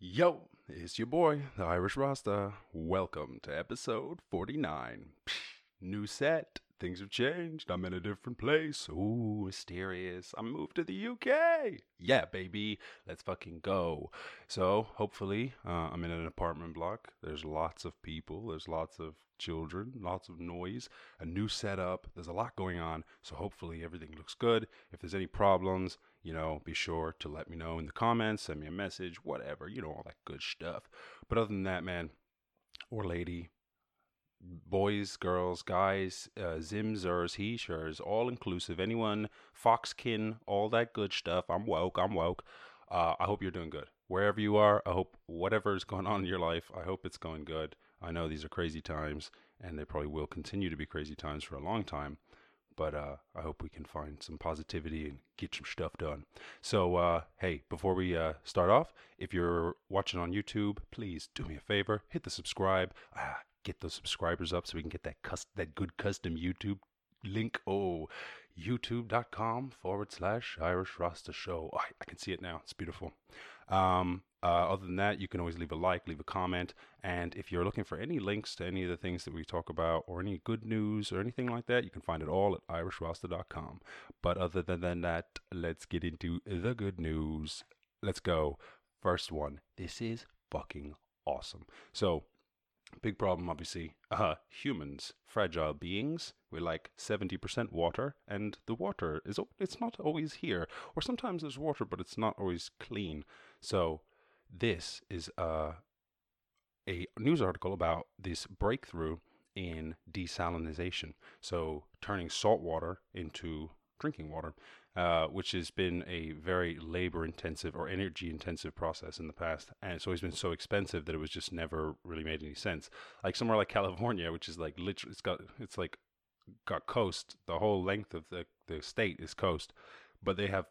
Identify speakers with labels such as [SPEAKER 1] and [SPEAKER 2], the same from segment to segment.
[SPEAKER 1] Yo, it's your boy, the Irish Rasta. Welcome to episode 49. Psh, new set. Things have changed. I'm in a different place. Ooh, mysterious. I moved to the UK. Yeah, baby. Let's fucking go. So, hopefully, uh, I'm in an apartment block. There's lots of people. There's lots of children. Lots of noise. A new setup. There's a lot going on. So, hopefully, everything looks good. If there's any problems, you know, be sure to let me know in the comments, send me a message, whatever, you know, all that good stuff. But other than that, man, or lady, boys, girls, guys, uh, zims, ers, he, shers, all inclusive, anyone, foxkin, all that good stuff. I'm woke, I'm woke. Uh, I hope you're doing good. Wherever you are, I hope whatever is going on in your life, I hope it's going good. I know these are crazy times, and they probably will continue to be crazy times for a long time but uh, I hope we can find some positivity and get some stuff done. So, uh, hey, before we uh, start off, if you're watching on YouTube, please do me a favor, hit the subscribe, ah, get those subscribers up so we can get that that good custom YouTube link. Oh, youtube.com forward slash Irish Rasta Show. Oh, I, I, can see it now. It's beautiful. Um, uh, other than that, you can always leave a like, leave a comment. And if you're looking for any links to any of the things that we talk about or any good news or anything like that, you can find it all at irishrasta.com. But other than that, let's get into the good news. Let's go. First one. This is fucking awesome. So, big problem obviously. Uh humans fragile beings we're like 70% water and the water is it's not always here. Or sometimes there's water but it's not always clean. So this is uh, a news article about this breakthrough in desalination. So, turning salt water into drinking water, uh, which has been a very labor intensive or energy intensive process in the past. And it's always been so expensive that it was just never really made any sense. Like somewhere like California, which is like literally, it's got, it's like got coast. The whole length of the, the state is coast, but they have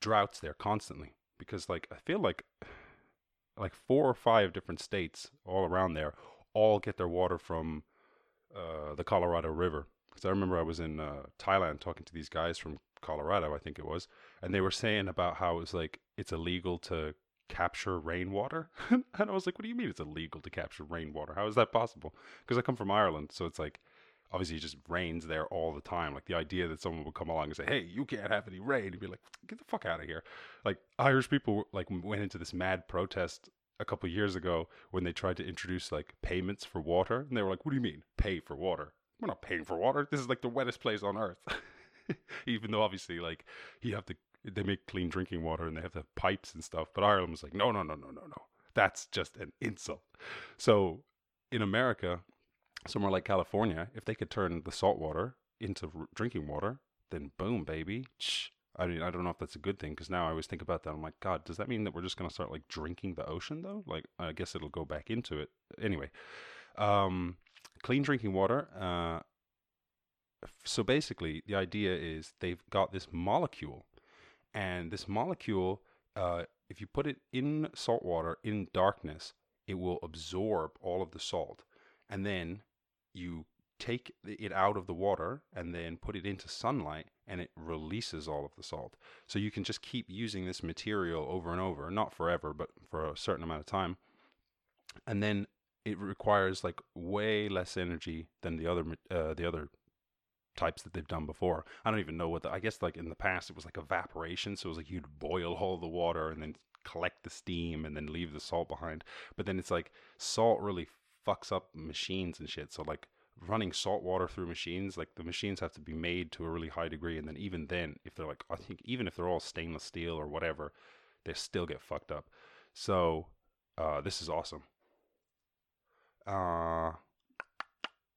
[SPEAKER 1] droughts there constantly because, like, I feel like like four or five different states all around there all get their water from uh, the Colorado River. Because I remember I was in uh, Thailand talking to these guys from Colorado, I think it was, and they were saying about how it's like it's illegal to capture rainwater. and I was like, what do you mean it's illegal to capture rainwater? How is that possible? Because I come from Ireland, so it's like obviously it just rains there all the time. Like the idea that someone would come along and say, "Hey, you can't have any rain," and be like, "Get the fuck out of here!" Like Irish people like went into this mad protest a couple years ago when they tried to introduce like payments for water, and they were like, "What do you mean pay for water? We're not paying for water. This is like the wettest place on earth." Even though obviously like you have to, they make clean drinking water and they have the pipes and stuff. But Ireland was like, "No, no, no, no, no, no. That's just an insult." So in America, somewhere like California, if they could turn the salt water into r- drinking water, then boom, baby. I mean, I don't know if that's a good thing because now I always think about that. I'm like, God, does that mean that we're just going to start like drinking the ocean though? Like, I guess it'll go back into it anyway. Um, clean drinking water. Uh, so basically, the idea is they've got this molecule, and this molecule, uh, if you put it in salt water in darkness, it will absorb all of the salt, and then you take it out of the water and then put it into sunlight and it releases all of the salt. So you can just keep using this material over and over, not forever, but for a certain amount of time. And then it requires like way less energy than the other uh, the other types that they've done before. I don't even know what the, I guess like in the past it was like evaporation, so it was like you'd boil all the water and then collect the steam and then leave the salt behind. But then it's like salt really fucks up machines and shit. So like running salt water through machines, like the machines have to be made to a really high degree, and then even then, if they're like, I think even if they're all stainless steel or whatever, they still get fucked up. So uh, this is awesome. Uh,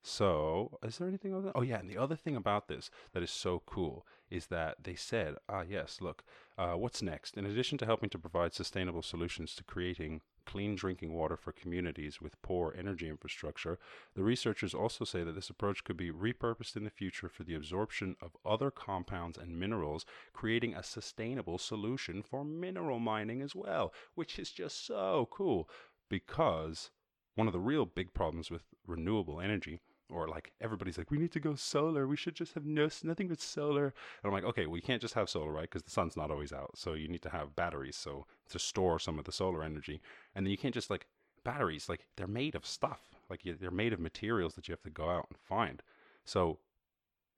[SPEAKER 1] so is there anything other? Oh yeah, and the other thing about this that is so cool is that they said, ah yes, look, uh, what's next? In addition to helping to provide sustainable solutions to creating clean drinking water for communities with poor energy infrastructure, the researchers also say that this approach could be repurposed in the future for the absorption of other compounds and minerals, creating a sustainable solution for mineral mining as well, which is just so cool because one of the real big problems with renewable energy or like everybody's like we need to go solar. We should just have no nothing but solar. And i'm like okay you can't just have solar right? Because the sun's not always out so you need to have batteries so to store some of the solar energy. And then you can't just like batteries like they're made of stuff. Like they're made of materials that you have to go out and find. So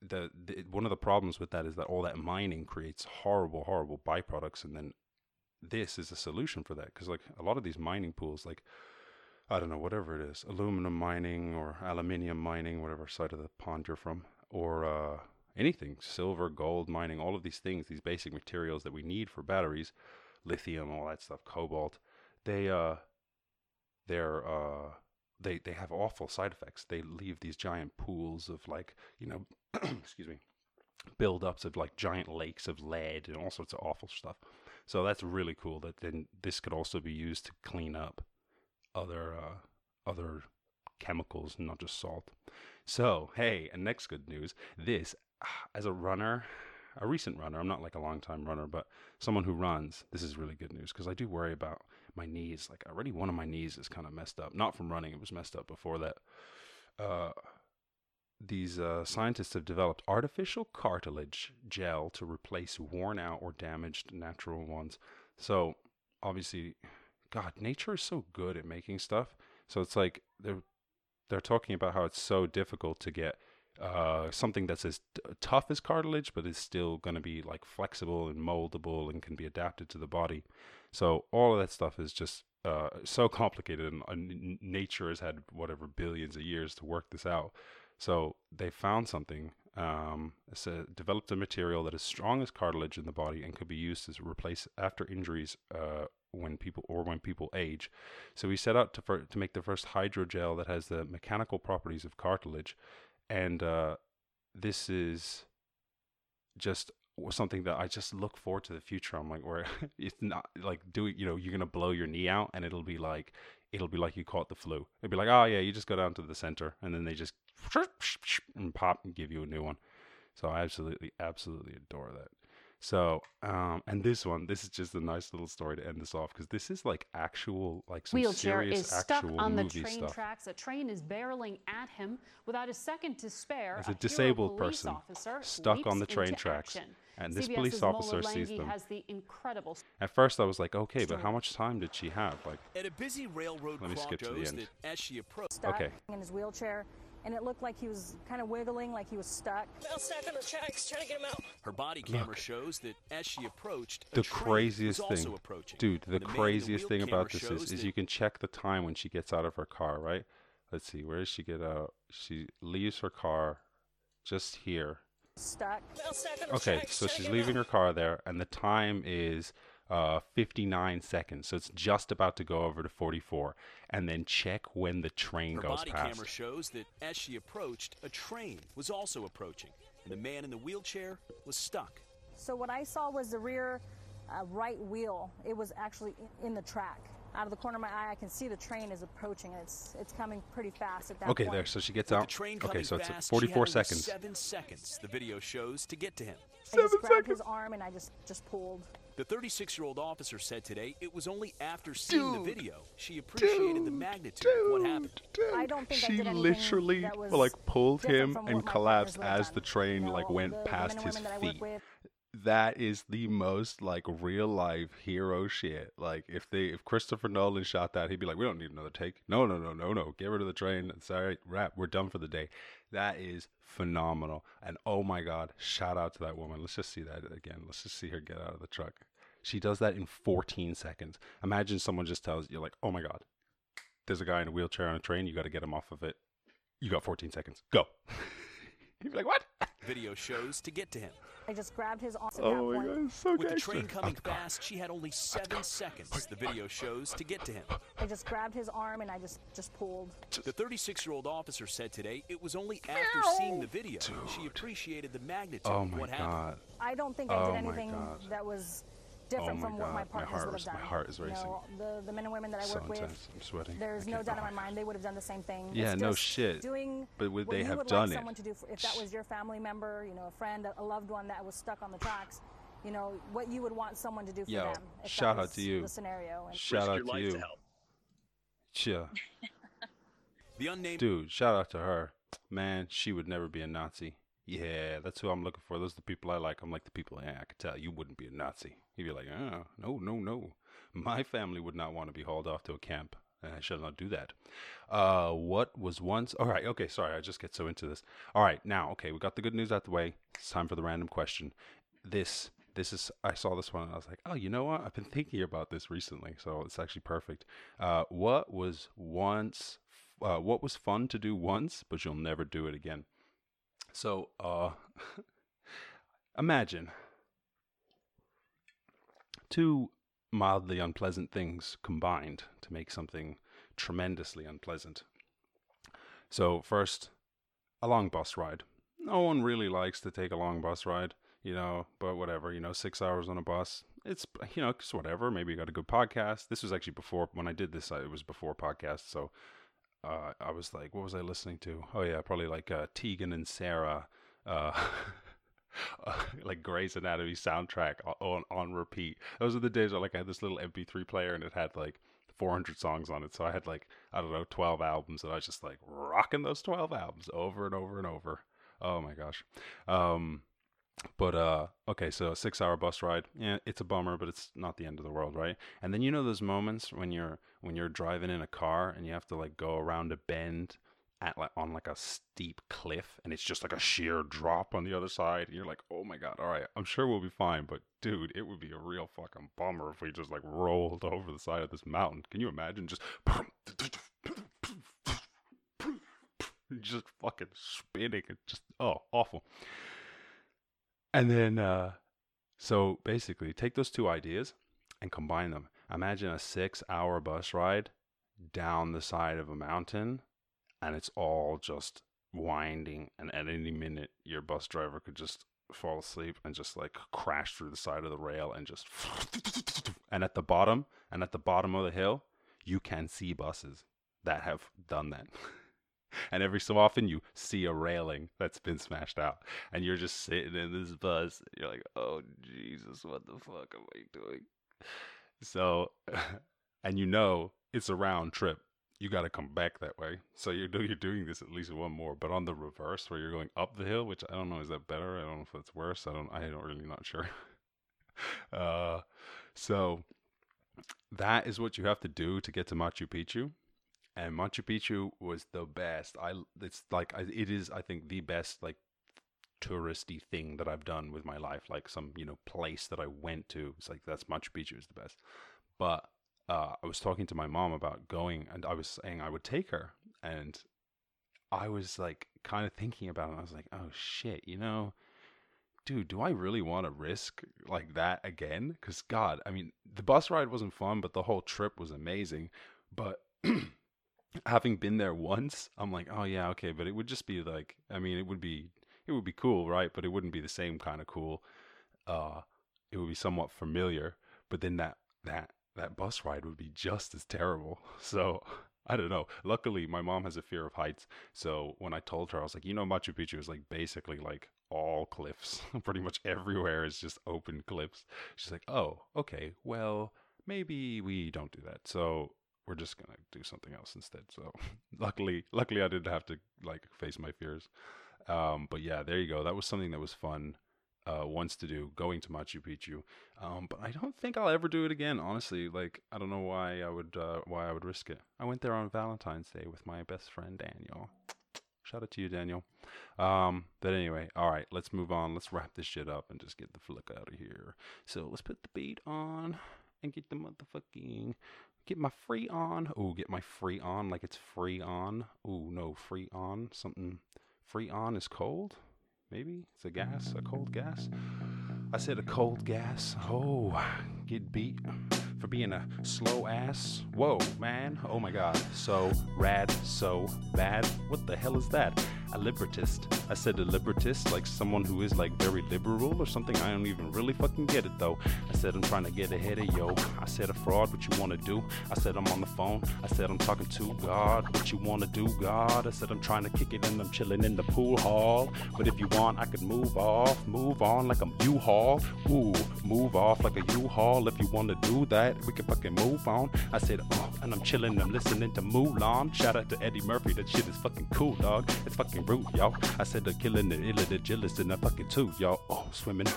[SPEAKER 1] the, the one of the problems with that is that all that mining creates horrible horrible byproducts and then this is a solution for that. Because like a lot of these mining pools like I don't know, whatever it is, aluminum mining or aluminium mining, whatever side of the pond you're from, or uh, anything, silver, gold mining, all of these things, these basic materials that we need for batteries, lithium, all that stuff, cobalt, they uh, they're uh, they they have awful side effects. They leave these giant pools of like you know, excuse me, buildups of like giant lakes of lead and all sorts of awful stuff. So that's really cool. That then this could also be used to clean up other uh, other chemicals, not just salt. So hey, and next good news: this as a runner, a recent runner. I'm not like a long time runner, but someone who runs. This is really good news because I do worry about my knees. Like already, one of my knees is kind of messed up. Not from running; it was messed up before that. Uh, these uh, scientists have developed artificial cartilage gel to replace worn out or damaged natural ones. So obviously God, nature is so good at making stuff. So it's like they're they're talking about how it's so difficult to get uh, something that's as t- tough as cartilage, but is still going to be like flexible and moldable and can be adapted to the body. So all of that stuff is just uh, so complicated, and uh, nature has had whatever billions of years to work this out. So they found something, um, a, developed a material that is strong as cartilage in the body and could be used as replace after injuries uh, when people or when people age. So we set out to to make the first hydrogel that has the mechanical properties of cartilage, and uh, this is just something that I just look forward to the future. I'm like, where it's not like doing, you know, you're gonna blow your knee out, and it'll be like, it'll be like you caught the flu. It'll be like, oh yeah, you just go down to the center, and then they just and pop and give you a new one. So I absolutely, absolutely adore that. So, um, and this one, this is just a nice little story to end this off because this is like actual, like some
[SPEAKER 2] Wheelchair
[SPEAKER 1] serious
[SPEAKER 2] is stuck
[SPEAKER 1] actual
[SPEAKER 2] on the
[SPEAKER 1] movie
[SPEAKER 2] train
[SPEAKER 1] stuff.
[SPEAKER 2] tracks. A train is barreling at him without a second to spare.
[SPEAKER 1] As a
[SPEAKER 2] hero
[SPEAKER 1] disabled person
[SPEAKER 2] officer
[SPEAKER 1] stuck on the train tracks,
[SPEAKER 2] action.
[SPEAKER 1] and this
[SPEAKER 2] CBS's
[SPEAKER 1] police
[SPEAKER 2] Mola
[SPEAKER 1] officer sees
[SPEAKER 2] Lenghi
[SPEAKER 1] them.
[SPEAKER 2] has the incredible
[SPEAKER 1] At first, I was like, okay, but how much time did she have? Like,
[SPEAKER 3] At a busy railroad
[SPEAKER 1] Let me skip to the end.
[SPEAKER 3] as she approached,
[SPEAKER 1] Okay.
[SPEAKER 4] in his wheelchair, and it looked like he was kind of wiggling, like he was stuck.
[SPEAKER 5] Now stuck on the tracks, trying to get him out.
[SPEAKER 3] her body camera shows that as she approached, a
[SPEAKER 1] the
[SPEAKER 3] train
[SPEAKER 1] craziest
[SPEAKER 3] was also
[SPEAKER 1] thing,
[SPEAKER 3] approaching.
[SPEAKER 1] dude, the
[SPEAKER 3] And man in
[SPEAKER 1] craziest
[SPEAKER 3] wheel
[SPEAKER 1] thing about this is, is you can check the time when she gets out of her car, right? Let's see, where does she get out? She leaves her car just here.
[SPEAKER 4] Stuck.
[SPEAKER 5] Now stuck on the
[SPEAKER 1] Okay,
[SPEAKER 5] tracks,
[SPEAKER 1] so she's
[SPEAKER 5] get him
[SPEAKER 1] leaving her car there, and the time is uh, 59 seconds. So it's just about to go over to 44. And then check when the train
[SPEAKER 3] Her
[SPEAKER 1] goes
[SPEAKER 3] body
[SPEAKER 1] past.
[SPEAKER 3] camera shows that as she approached, a train was also approaching, and the man in the wheelchair was stuck.
[SPEAKER 4] So what I saw was the rear uh, right wheel. It was actually in, in the track. Out of the corner of my eye, I can see the train is approaching. It's it's coming pretty fast at that
[SPEAKER 1] Okay,
[SPEAKER 4] point.
[SPEAKER 1] there. So she gets
[SPEAKER 3] With
[SPEAKER 1] out.
[SPEAKER 3] the train
[SPEAKER 1] Okay, so it's
[SPEAKER 3] fast,
[SPEAKER 1] at 44 seconds.
[SPEAKER 3] Seven seconds. The video shows to get to him.
[SPEAKER 4] Seven I just grabbed
[SPEAKER 1] seconds.
[SPEAKER 4] his arm and I just just pulled.
[SPEAKER 3] The 36-year-old officer said today it was only after seeing the video she appreciated the magnitude of what happened.
[SPEAKER 4] I don't think
[SPEAKER 1] she
[SPEAKER 4] did
[SPEAKER 1] literally like pulled him and collapsed
[SPEAKER 4] partners would have
[SPEAKER 1] as the train
[SPEAKER 4] You know,
[SPEAKER 1] like went past his
[SPEAKER 4] that
[SPEAKER 1] feet. That is the most like real life hero shit. Like if they if Christopher Nolan shot that, he'd be like, "We don't need another take. No, no, no, no, no. Get rid of the train. Sorry, all right. Wrap. We're done for the day." That is phenomenal. And oh my god, shout out to that woman. Let's just see that again. Let's just see her get out of the truck. She does that in 14 seconds. Imagine someone just tells you like, "Oh my god, there's a guy in a wheelchair on a train. You got to get him off of it. You got 14 seconds. Go." You'd be like, "What?"
[SPEAKER 3] Video shows to get to him.
[SPEAKER 4] I just grabbed his arm
[SPEAKER 1] Oh my
[SPEAKER 4] point.
[SPEAKER 1] god, so
[SPEAKER 3] With the train coming
[SPEAKER 1] the
[SPEAKER 3] fast, she had only seven seconds. The video shows to get to him.
[SPEAKER 4] I just grabbed his arm and I just just pulled.
[SPEAKER 3] The 36-year-old officer said today it was only after seeing the video she appreciated the magnitude
[SPEAKER 1] Oh
[SPEAKER 3] of
[SPEAKER 1] my
[SPEAKER 3] what happened.
[SPEAKER 1] god.
[SPEAKER 4] I don't think I
[SPEAKER 1] Oh
[SPEAKER 4] did anything
[SPEAKER 1] God.
[SPEAKER 4] that was different
[SPEAKER 1] Oh my
[SPEAKER 4] from what
[SPEAKER 1] God.
[SPEAKER 4] my
[SPEAKER 1] My
[SPEAKER 4] partners
[SPEAKER 1] heart
[SPEAKER 4] would
[SPEAKER 1] is-
[SPEAKER 4] have
[SPEAKER 1] my heart is
[SPEAKER 4] You
[SPEAKER 1] racing.
[SPEAKER 4] know, the, the men and women that I
[SPEAKER 1] So
[SPEAKER 4] work with,
[SPEAKER 1] intense. I'm sweating.
[SPEAKER 4] there's no
[SPEAKER 1] can't-
[SPEAKER 4] doubt in my mind they would have done the same thing.
[SPEAKER 1] Yeah,
[SPEAKER 4] It's
[SPEAKER 1] no shit.
[SPEAKER 4] Doing
[SPEAKER 1] But would
[SPEAKER 4] what
[SPEAKER 1] they
[SPEAKER 4] you
[SPEAKER 1] have
[SPEAKER 4] would
[SPEAKER 1] done
[SPEAKER 4] like
[SPEAKER 1] it?
[SPEAKER 4] someone to do for, if that was your family member, you know, a friend, a, a loved one that was stuck on the tracks. You know what you would want someone to do for
[SPEAKER 1] Yo,
[SPEAKER 4] them. If
[SPEAKER 1] shout
[SPEAKER 4] that
[SPEAKER 1] out to you.
[SPEAKER 4] The scenario. And
[SPEAKER 1] Shout out to you.
[SPEAKER 6] to help.
[SPEAKER 1] Yeah.
[SPEAKER 3] The unnamed
[SPEAKER 1] Dude, shout out to her. man, she would never be a Nazi. Yeah, that's who I'm looking for. Those are the people I like. I'm like the people, yeah, I could tell you wouldn't be a Nazi. You'd be like, oh, no, no, no. My family would not want to be hauled off to a camp. I shall not do that. Uh, what was once? All right, okay, sorry, I just get so into this. All right, now, okay, we got the good news out the way. It's time for the random question. This, this is, I saw this one and I was like, oh, you know what? I've been thinking about this recently, so it's actually perfect. Uh, what was once, uh, what was fun to do once, but you'll never do it again? So, uh, imagine two mildly unpleasant things combined to make something tremendously unpleasant. So, first, a long bus ride. No one really likes to take a long bus ride, you know, but whatever, you know, six hours on a bus. It's, you know, it's whatever. Maybe you got a good podcast. This was actually before, when I did this, it was before podcast. So, uh, I was like, what was I listening to? Oh, yeah, probably like uh, Tegan and Sara. Uh, uh, like Grey's Anatomy soundtrack on on repeat. Those are the days where like I had this little MP3 player and it had like 400 songs on it. So I had like I don't know 12 albums and I was just like rocking those 12 albums over and over and over. Oh my gosh. Um but uh okay, so a 6-hour bus ride. Yeah, it's a bummer, but it's not the end of the world, right? And then you know those moments when you're when you're driving in a car and you have to like go around a bend at like on like a steep cliff and it's just like a sheer drop on the other side and you're like oh my god all right i'm sure we'll be fine but dude it would be a real fucking bummer if we just like rolled over the side of this mountain can you imagine just just fucking spinning and just oh awful and then uh so basically take those two ideas and combine them. Imagine a six hour bus ride down the side of a mountain and it's all just winding and at any minute your bus driver could just fall asleep and just like crash through the side of the rail and just and at the bottom and at the bottom of the hill you can see buses that have done that and every so often you see a railing that's been smashed out and you're just sitting in this bus you're like oh jesus what the fuck am i doing so and you know it's a round trip you got to come back that way. So you're you're doing this at least one more, but on the reverse where you're going up the hill, which I don't know is that better? I don't know if it's worse. I don't I don't really not sure. uh, so that is what you have to do to get to Machu Picchu. And Machu Picchu was the best. I it's like I, it is I think the best like touristy thing that I've done with my life. Like some you know place that I went to. It's like that's Machu Picchu is the best. But uh, I was talking to my mom about going, and I was saying I would take her, and I was like kind of thinking about it. I was like, oh shit, you know, dude, do I really want to risk like that again? Because God, I mean, the bus ride wasn't fun, but the whole trip was amazing. But having been there once, I'm like, oh yeah, okay, but it would just be like, I mean, it would be, it would be cool, right? But it wouldn't be the same kind of cool. Uh, it would be somewhat familiar. But then that that that bus ride would be just as terrible. So I don't know. Luckily, my mom has a fear of heights. So when I told her, I was like, you know, Machu Picchu is like basically like all cliffs. Pretty much everywhere is just open cliffs. She's like, oh, okay, well, maybe we don't do that. So we're just gonna do something else instead. So luckily, luckily, I didn't have to like face my fears. Um, but yeah, there you go. That was something that was fun uh, wants to do, going to Machu Picchu. Um, but I don't think I'll ever do it again. Honestly, like I don't know why I would uh, why I would risk it. I went there on Valentine's Day with my best friend Daniel. Shout out to you, Daniel. Um, but anyway, all right, let's move on. Let's wrap this shit up and just get the flick out of here. So let's put the beat on and get the motherfucking get my free on. Oh, get my free on like it's free on. Oh no, free on something. Free on is cold. Maybe it's a gas, a cold gas. I said a cold gas. Oh, get beat for being a slow ass. Whoa, man. Oh my god. So rad, so bad. What the hell is that? A libertist. I said a libertist, like someone who is like very liberal or something. I don't even really fucking get it though. I said I'm trying to get ahead of yo. I said a fraud, what you wanna do? I said I'm on the phone. I said I'm talking to God, what you wanna do, God? I said I'm trying to kick it and I'm chilling in the pool hall. But if you want, I could move off, move on like a U-Haul. Ooh, move off like a U-Haul. If you wanna do that, we can fucking move on. I said, oh, and I'm chilling. I'm listening to Mulan. Shout out to Eddie Murphy. That shit is fucking cool, dog. It's fucking rude, y'all. I said the killing, the illa, the jealous, and the fucking too, y'all. Oh, swimming.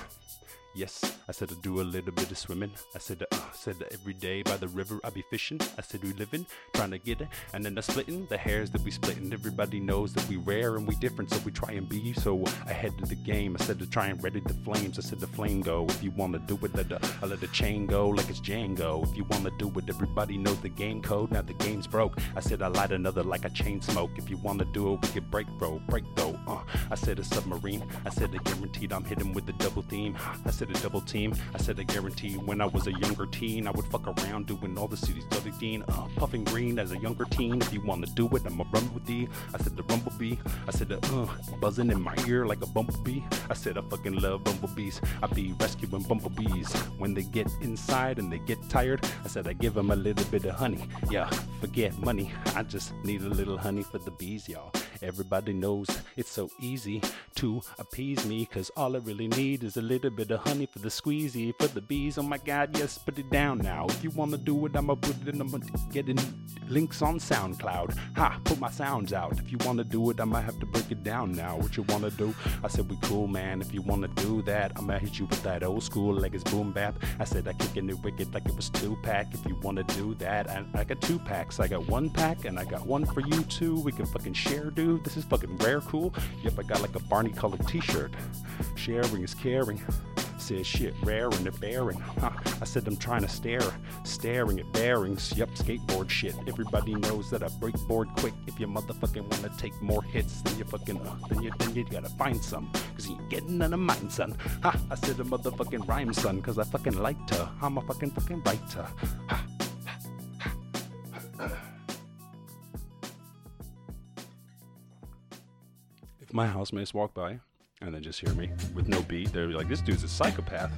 [SPEAKER 1] Yes, I said to do a little bit of swimming. I said, uh, said that every day by the river I be fishing. I said we living, trying to get it, and then the splitting, the hairs that we splitting. Everybody knows that we rare and we different, so we try and be so ahead of the game. I said to try and ready the flames. I said the flame go. If you wanna do it, let the I let the chain go like it's Django. If you wanna do it, everybody knows the game code. Now the game's broke. I said I light another like a chain smoke. If you wanna do it, we can break, bro, break though. Uh, I said a submarine. I said a guaranteed I'm hitting with the double theme. I said a double team. I said a guarantee when I was a younger teen, I would fuck around doing all the city's dirty dean. Uh, puffing green as a younger teen. If you wanna do it, I'ma run with thee. I said the rumblebee. I said the uh, buzzing in my ear like a bumblebee. I said I fucking love bumblebees. I be rescuing bumblebees when they get inside and they get tired. I said I give them a little bit of honey. Yeah, forget money. I just need a little honey for the bees, y'all. Everybody knows it's so easy to appease me, cause all I really need is a little bit of honey for the squeezy, for the bees. Oh my god, yes, put it down now. If you wanna do it, I'ma put it in, I'ma get in links on SoundCloud. Ha, put my sounds out. If you wanna do it, I might have to break it down now. What you wanna do? I said, we cool, man. If you wanna do that, I'ma hit you with that old school like it's boom bap. I said, I kicking it wicked like it was Tupac. If you wanna do that, and I got two packs. I got one pack and I got one for you too. We can fucking share, dude. This is fucking rare cool. Yep, I got like a Barney colored t shirt. Sharing is caring. Said shit rare and it bearing. Huh. I said I'm trying to stare, staring at bearings. Yep, skateboard shit. Everybody knows that I break board quick. If you motherfucking wanna take more hits, then you fucking uh, then you then you gotta find some. Cause you ain't getting none of mine, son. Ha! I said a motherfucking rhyme, son, cause I fucking like to. I'm a fucking fucking writer. Ha! My housemates walk by and then just hear me with no beat, they're like, this dude's a psychopath.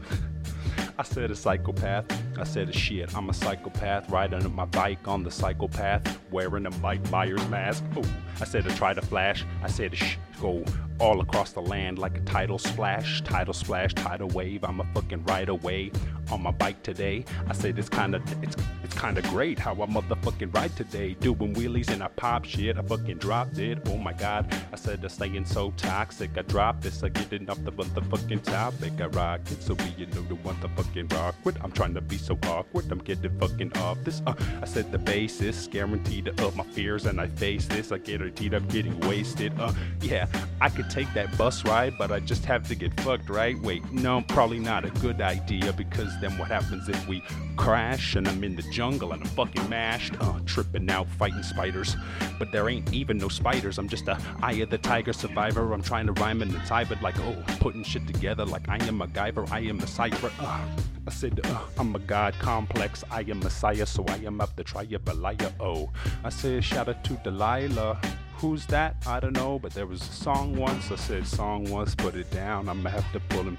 [SPEAKER 1] I said a psychopath. I said a shit. I'm a psychopath riding my bike on the psychopath, wearing a Mike Myers mask. Oh, I said to try to flash. I said to shh, go all across the land like a tidal splash, tidal splash, tidal wave. I'm a fucking ride away on my bike today. I said it's kinda it's it's kinda great how I motherfucking ride today. Doing wheelies and I pop shit. I fucking dropped it. Oh my god. I said the staying so toxic. I dropped this. I getting off the motherfucking topic. I rock it. So be you know the one the fucking rock with. I'm trying to be so awkward. I'm getting fucking off this. Uh, I said the basis guaranteed up my fears and I face this. I guaranteed I'm getting wasted. Uh, yeah, I could take that bus ride, but I just have to get fucked, right? Wait, no, probably not a good idea because then what happens if we crash and I'm in the jungle and I'm fucking mashed, uh, tripping out, fighting spiders. But there ain't even no spiders. I'm just a eye of the tiger survivor. I'm trying to rhyme in the but like, oh, putting shit together like I am MacGyver, I am a cipher. Uh, I said, uh, I'm a god complex, I am Messiah, so I am up the triabalaya. Oh, I said, shout out to Delilah. Who's that? I don't know, but there was a song once. I said song once, put it down. I'ma have to pull him.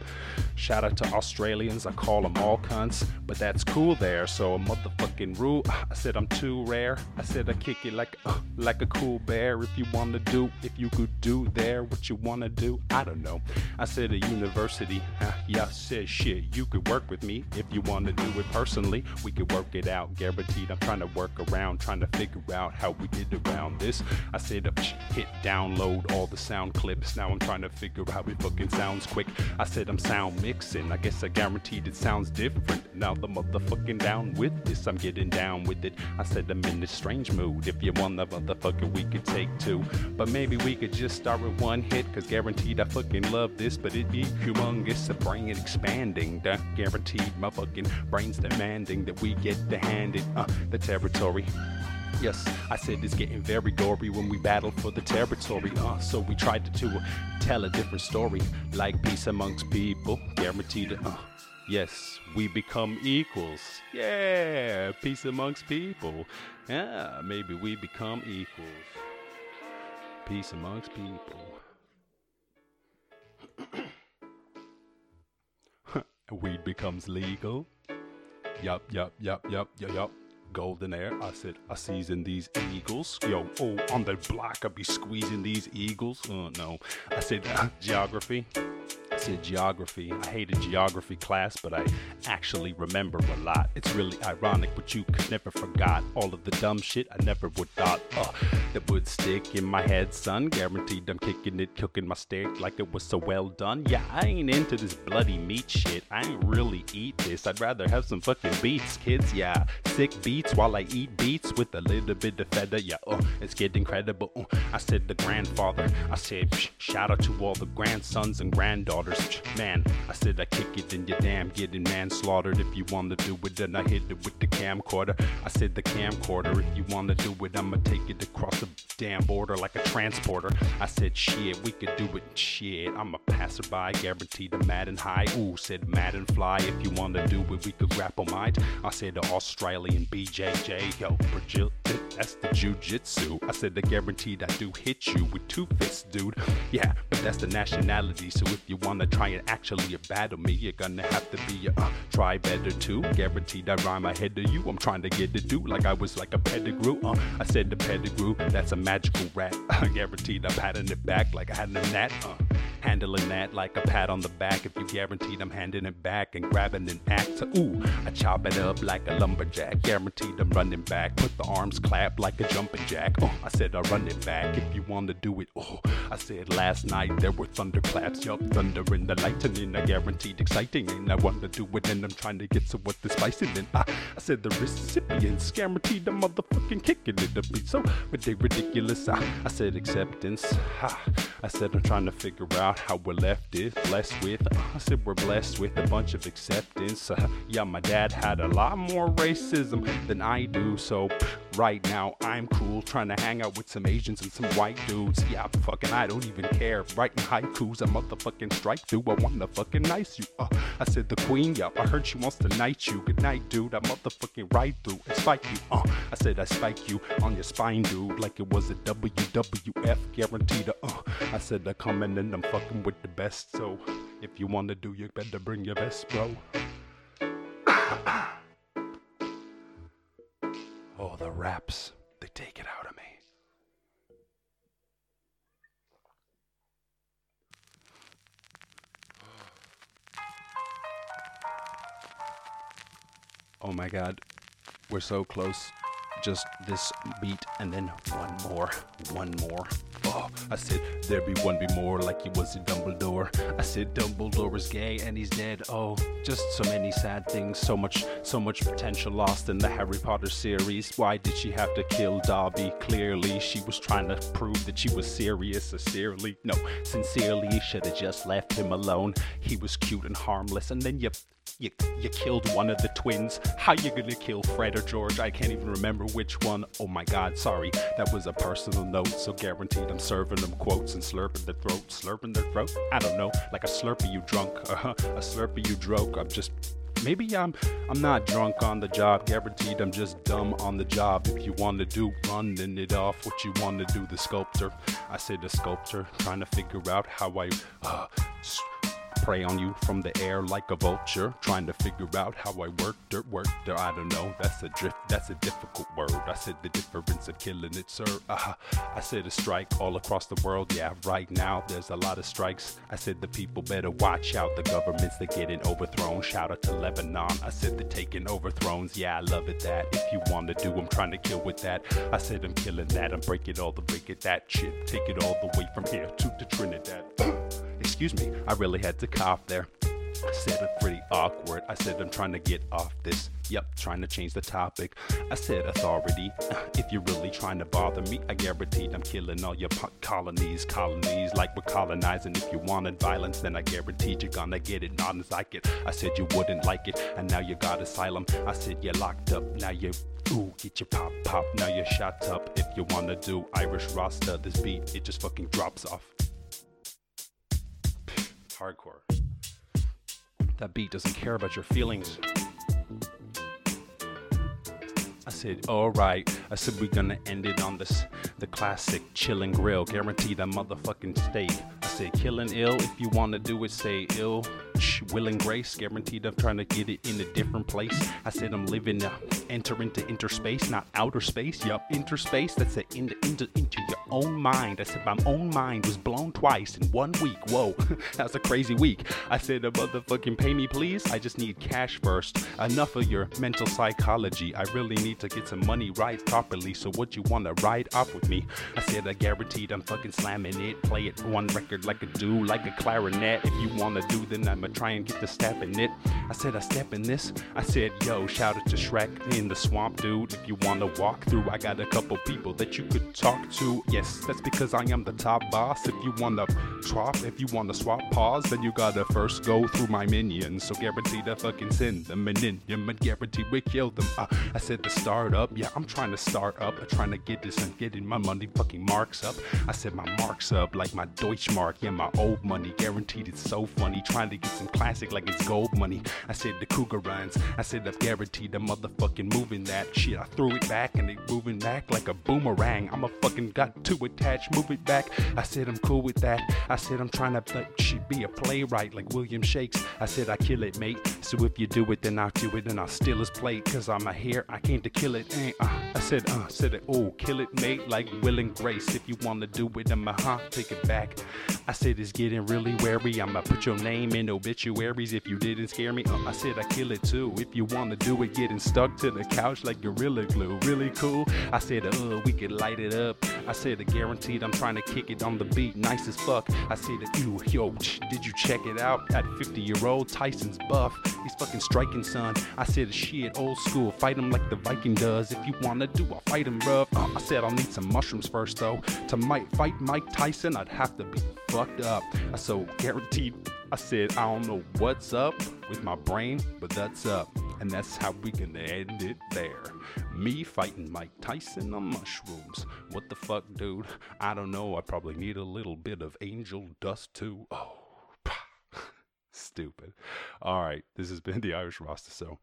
[SPEAKER 1] Shout out to Australians, I call them all cunts, but that's cool there. So a motherfucking rule. I said I'm too rare. I said I kick it like uh, like a cool bear. If you wanna do, if you could do there what you wanna do, I don't know. I said a university. Uh, yeah, I said shit. You could work with me if you wanna do it personally. We could work it out, guaranteed. I'm trying to work around, trying to figure out how we get around this. I said hit download all the sound clips. Now I'm trying to figure out how it fucking sounds quick. I said I'm sound mixing. I guess I guaranteed it sounds different. Now the motherfucking down with this. I'm getting down with it. I said I'm in this strange mood. If you want the motherfucker, we could take two. But maybe we could just start with one hit. Cause guaranteed I fucking love this. But it'd be humongous. The brain expanding. The guaranteed my fucking brain's demanding that we get the hand uh, the territory. Yes, I said it's getting very gory when we battled for the territory. Uh, so we tried to, to tell a different story, like peace amongst people, guaranteed. Uh, yes, we become equals. Yeah, peace amongst people. Yeah, maybe we become equals. Peace amongst people. Weed becomes legal. Yup, yup, yup, yup, yup, yup golden air. I said, I season these eagles. Yo, oh, on the block, I be squeezing these eagles. Oh, no. I said, geography. Said geography. I hated geography class, but I actually remember a lot. It's really ironic, but you could never forgot all of the dumb shit I never would thought uh, that would stick in my head, son. Guaranteed I'm kicking it, cooking my steak like it was so well done. Yeah, I ain't into this bloody meat shit. I ain't really eat this. I'd rather have some fucking beats, kids. Yeah, sick beats while I eat beats with a little bit of feta. Yeah, uh, it's getting credible. Uh, I said the grandfather. I said shout out to all the grandsons and granddaughters. Man, I said I kick it in your damn getting manslaughtered. If you want to do it, then I hit it with the camcorder. I said the camcorder. If you want to do it, I'ma take it across the damn border like a transporter. I said shit, we could do it. Shit, I'm a passerby, guaranteed to Madden high. Ooh, said Madden fly. If you want to do it, we could grapple might. I said the Australian BJJ, yo, Brazil, that's the jujitsu. I said the guaranteed I do hit you with two fists, dude. Yeah, but that's the nationality. So if you wanna try and actually battle me, you're gonna have to be a uh, try better too. Guaranteed I rhyme ahead of you. I'm trying to get it do like I was like a pedigree. Uh, I said the pedigree, that's a magical rat. guaranteed I'm patting it back like I had a gnat. Uh, handling that like a pat on the back. If you guaranteed I'm handing it back and grabbing an axe. Ooh, I chop it up like a lumberjack. Guaranteed I'm running back. Put the arms clap like a jumping jack. Oh, I said I run it back if you want to do it. Oh, I said last night there were thunderclaps. Yup, thunder and the lightning. I guaranteed exciting. And I want to do it and I'm trying to get some what the spicing in. I, ah, I said the recipients guaranteed the motherfucking kicking it to be so ridiculous. I, I said acceptance. Ha. I said I'm trying to figure out how we're left is blessed with. I said we're blessed with a bunch of acceptance. Uh, yeah, my dad had a lot more racism than I do, so right now I'm cool trying to hang out with some Asians and some white dudes. Yeah, fucking I don't even care. Writing haikus, a motherfucking strike through. I wanna fucking nice you. Uh, I said the queen, yeah, I heard she wants to knight you. Good night, dude. I motherfucking ride through and spike you. Uh, I said I spike you on your spine, dude, like it was a WWF guaranteed. Uh, I said I come in and I'm fucking with the best. So if you wanna do, you better bring your best, bro. oh, the raps, they take it out of me. Oh my god, we're so close. Just this beat and then one more, one more. Oh, I said there be one be more like he was a Dumbledore. I said Dumbledore is gay and he's dead. Oh, just so many sad things, so much, so much potential lost in the Harry Potter series. Why did she have to kill Dobby? Clearly, she was trying to prove that she was serious, sincerely. No, sincerely, she should have just left him alone. He was cute and harmless, and then you you, you killed one of the twins. How you gonna kill Fred or George? I can't even remember which one. Oh my god, sorry. That was a personal note, so guaranteed I'm serving them quotes and slurping their throat. Slurping their throat? I don't know. Like a slurpee you drunk. Uh-huh. A slurpee you droke. I'm just Maybe I'm I'm not drunk on the job, guaranteed I'm just dumb on the job. If you want to do running it off, what you want to do, the sculptor. I say the sculptor, trying to figure out how I uh, prey on you from the air like a vulture. Trying to figure out how I work dirt, work dirt. I don't know. That's a drift. That's a difficult word. I said the difference of killing it, sir. Uh, I said a strike all across the world. Yeah, right now there's a lot of strikes. I said the people better watch out. The governments they're getting overthrown. Shout out to Lebanon. I said they're taking overthrows. Yeah, I love it that. If you want to do, I'm trying to kill with that. I said I'm killing that. I'm breaking all the break it that shit. Take it all the way from here to the Trinidad. Excuse me, I really had to cough there. I said it pretty awkward. I said I'm trying to get off this. Yep, trying to change the topic. I said authority. If you're really trying to bother me, I guaranteed I'm killing all your po- colonies, colonies like we're colonizing. If you wanted violence, then I guaranteed you're gonna get it. Not as like it. I said you wouldn't like it, and now you got asylum. I said you're locked up. Now you Ooh, get your pop pop, now you're shot up. If you wanna do Irish Rasta, this beat, it just fucking drops off. Hardcore. That beat doesn't care about your feelings. I said, alright. I said, we're gonna end it on this, the classic chillin' grill. Guarantee that motherfucking steak. I said, killing ill. If you wanna do it, say ill. Will and grace, guaranteed I'm trying to get it in a different place. I said I'm living, uh, enter into interspace, not outer space. Yup, interspace. That's it, into, into, into your own mind. I said my own mind was blown twice in one week. Whoa, that's a crazy week. I said, uh, motherfucking pay me, please. I just need cash first. Enough of your mental psychology. I really need to get some money right properly. So what you wanna ride up with me? I said I guaranteed I'm fucking slamming it. Play it one record like a do, like a clarinet. If you wanna do, then I'ma try and get the step in it. I said I step in this. I said, yo, shout out to Shrek in the swamp, dude. If you wanna walk through, I got a couple people that you could talk to. Yes, that's because I am the top boss. If you wanna swap, if you wanna swap pause, then you gotta first go through my minions. So guaranteed I fucking send them an in. Yeah, man, guaranteed we kill them. Uh, I said the start up. Yeah, I'm trying to start up. I'm trying to get this and getting my money fucking marks up. I said my marks up like my Deutschmark. Yeah, my old money. Guaranteed it's so funny. Trying to get some classic like it's gold money. I said the cougar runs. I said I've guaranteed the motherfucking moving that shit. I threw it back and it moving back like a boomerang. I'm a fucking got to attached, move it back. I said I'm cool with that. I said I'm trying to shit, be a playwright like William Shakes. I said I kill it, mate. So if you do it, then I'll do it and I'll steal his plate. Cause I'm a hair, I came to kill it. Eh, uh, I said, uh, said it, oh, kill it, mate, like Will and Grace. If you wanna do it, I'ma huh, take it back. I said it's getting really wary. I'ma put your name in obituaries if you didn't scare me. Uh, I said I kill it too. If you wanna do it, getting stuck to the couch like Gorilla Glue. Really cool. I said, uh, we could light it up. I said, guaranteed I'm trying to kick it on the beat. Nice as fuck. I said, ew, yo, did you check it out? At 50 year old Tyson's buff. He's fucking striking, son. I said, shit, old school. Fight him like the Viking does. If you wanna do, I'll fight him, bruv. Uh, I said, I'll need some mushrooms first, though. To might fight Mike Tyson, I'd have to be fucked up. So guaranteed. I said, I don't know what's up with my brain, but that's up. And that's how we can end it there. Me fighting Mike Tyson on mushrooms. What the fuck, dude? I don't know. I probably need a little bit of angel dust too. Oh, stupid. All right, this has been the Irish Rasta. So,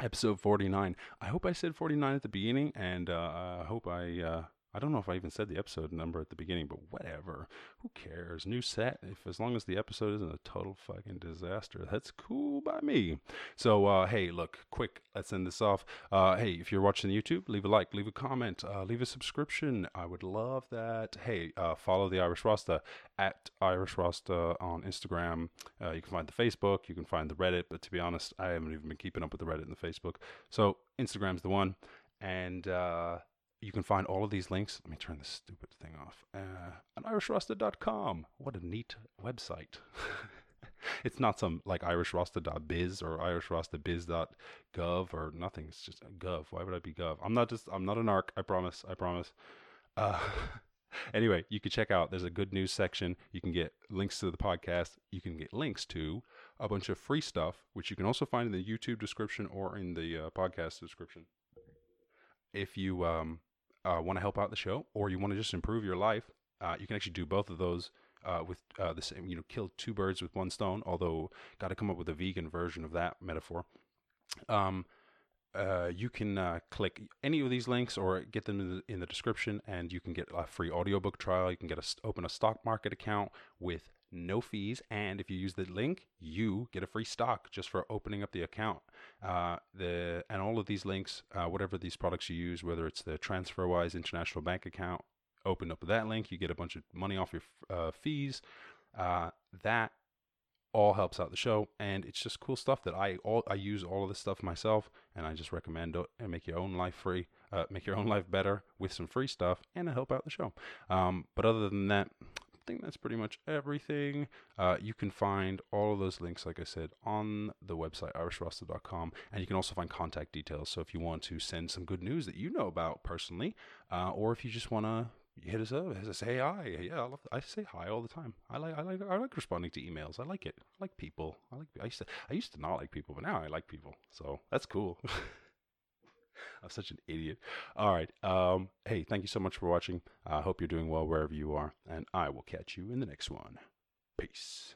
[SPEAKER 1] episode 49. I hope I said 49 at the beginning, and uh, I hope I. Uh, I don't know if I even said the episode number at the beginning, but whatever. Who cares? New set. If as long as the episode isn't a total fucking disaster, that's cool by me. So uh, hey, look, quick. Let's end this off. Uh, hey, if you're watching YouTube, leave a like, leave a comment, uh, leave a subscription. I would love that. Hey, uh, follow the Irish Rasta at Irish Rasta on Instagram. Uh, you can find the Facebook. You can find the Reddit. But to be honest, I haven't even been keeping up with the Reddit and the Facebook. So Instagram's the one. And uh, you can find all of these links. Let me turn this stupid thing off. Uh, on irishrasta.com. What a neat website. it's not some like irishrasta.biz or irishrasta.biz.gov or nothing. It's just gov. Why would I be gov? I'm not just, I'm not an arc. I promise. I promise. Uh, anyway, you can check out, there's a good news section. You can get links to the podcast. You can get links to a bunch of free stuff, which you can also find in the YouTube description or in the uh, podcast description. If you, um, uh, want to help out the show or you want to just improve your life, uh, you can actually do both of those uh, with uh, the same, you know, kill two birds with one stone, although got to come up with a vegan version of that metaphor. Um, uh, you can uh, click any of these links or get them in the, in the description and you can get a free audiobook trial. You can get a, open a stock market account with no fees. And if you use the link, you get a free stock just for opening up the account. Uh, the and all of these links, uh, whatever these products you use, whether it's the TransferWise international bank account, open up that link, you get a bunch of money off your uh, fees. Uh, that all helps out the show, and it's just cool stuff that I all I use all of this stuff myself, and I just recommend it and make your own life free, uh, make your own life better with some free stuff, and to help out the show. Um, but other than that, think that's pretty much everything. Uh, you can find all of those links, like I said, on the website irishrasta.com, and you can also find contact details. So if you want to send some good news that you know about personally, uh, or if you just want to hit us up, say hi. Yeah, I, love, I say hi all the time. I like, I like, I like responding to emails. I like it. I like people. I like. I used to, I used to not like people, but now I like people. So that's cool. I'm such an idiot. All right. Um, hey, thank you so much for watching. I uh, hope you're doing well wherever you are, and I will catch you in the next one. Peace.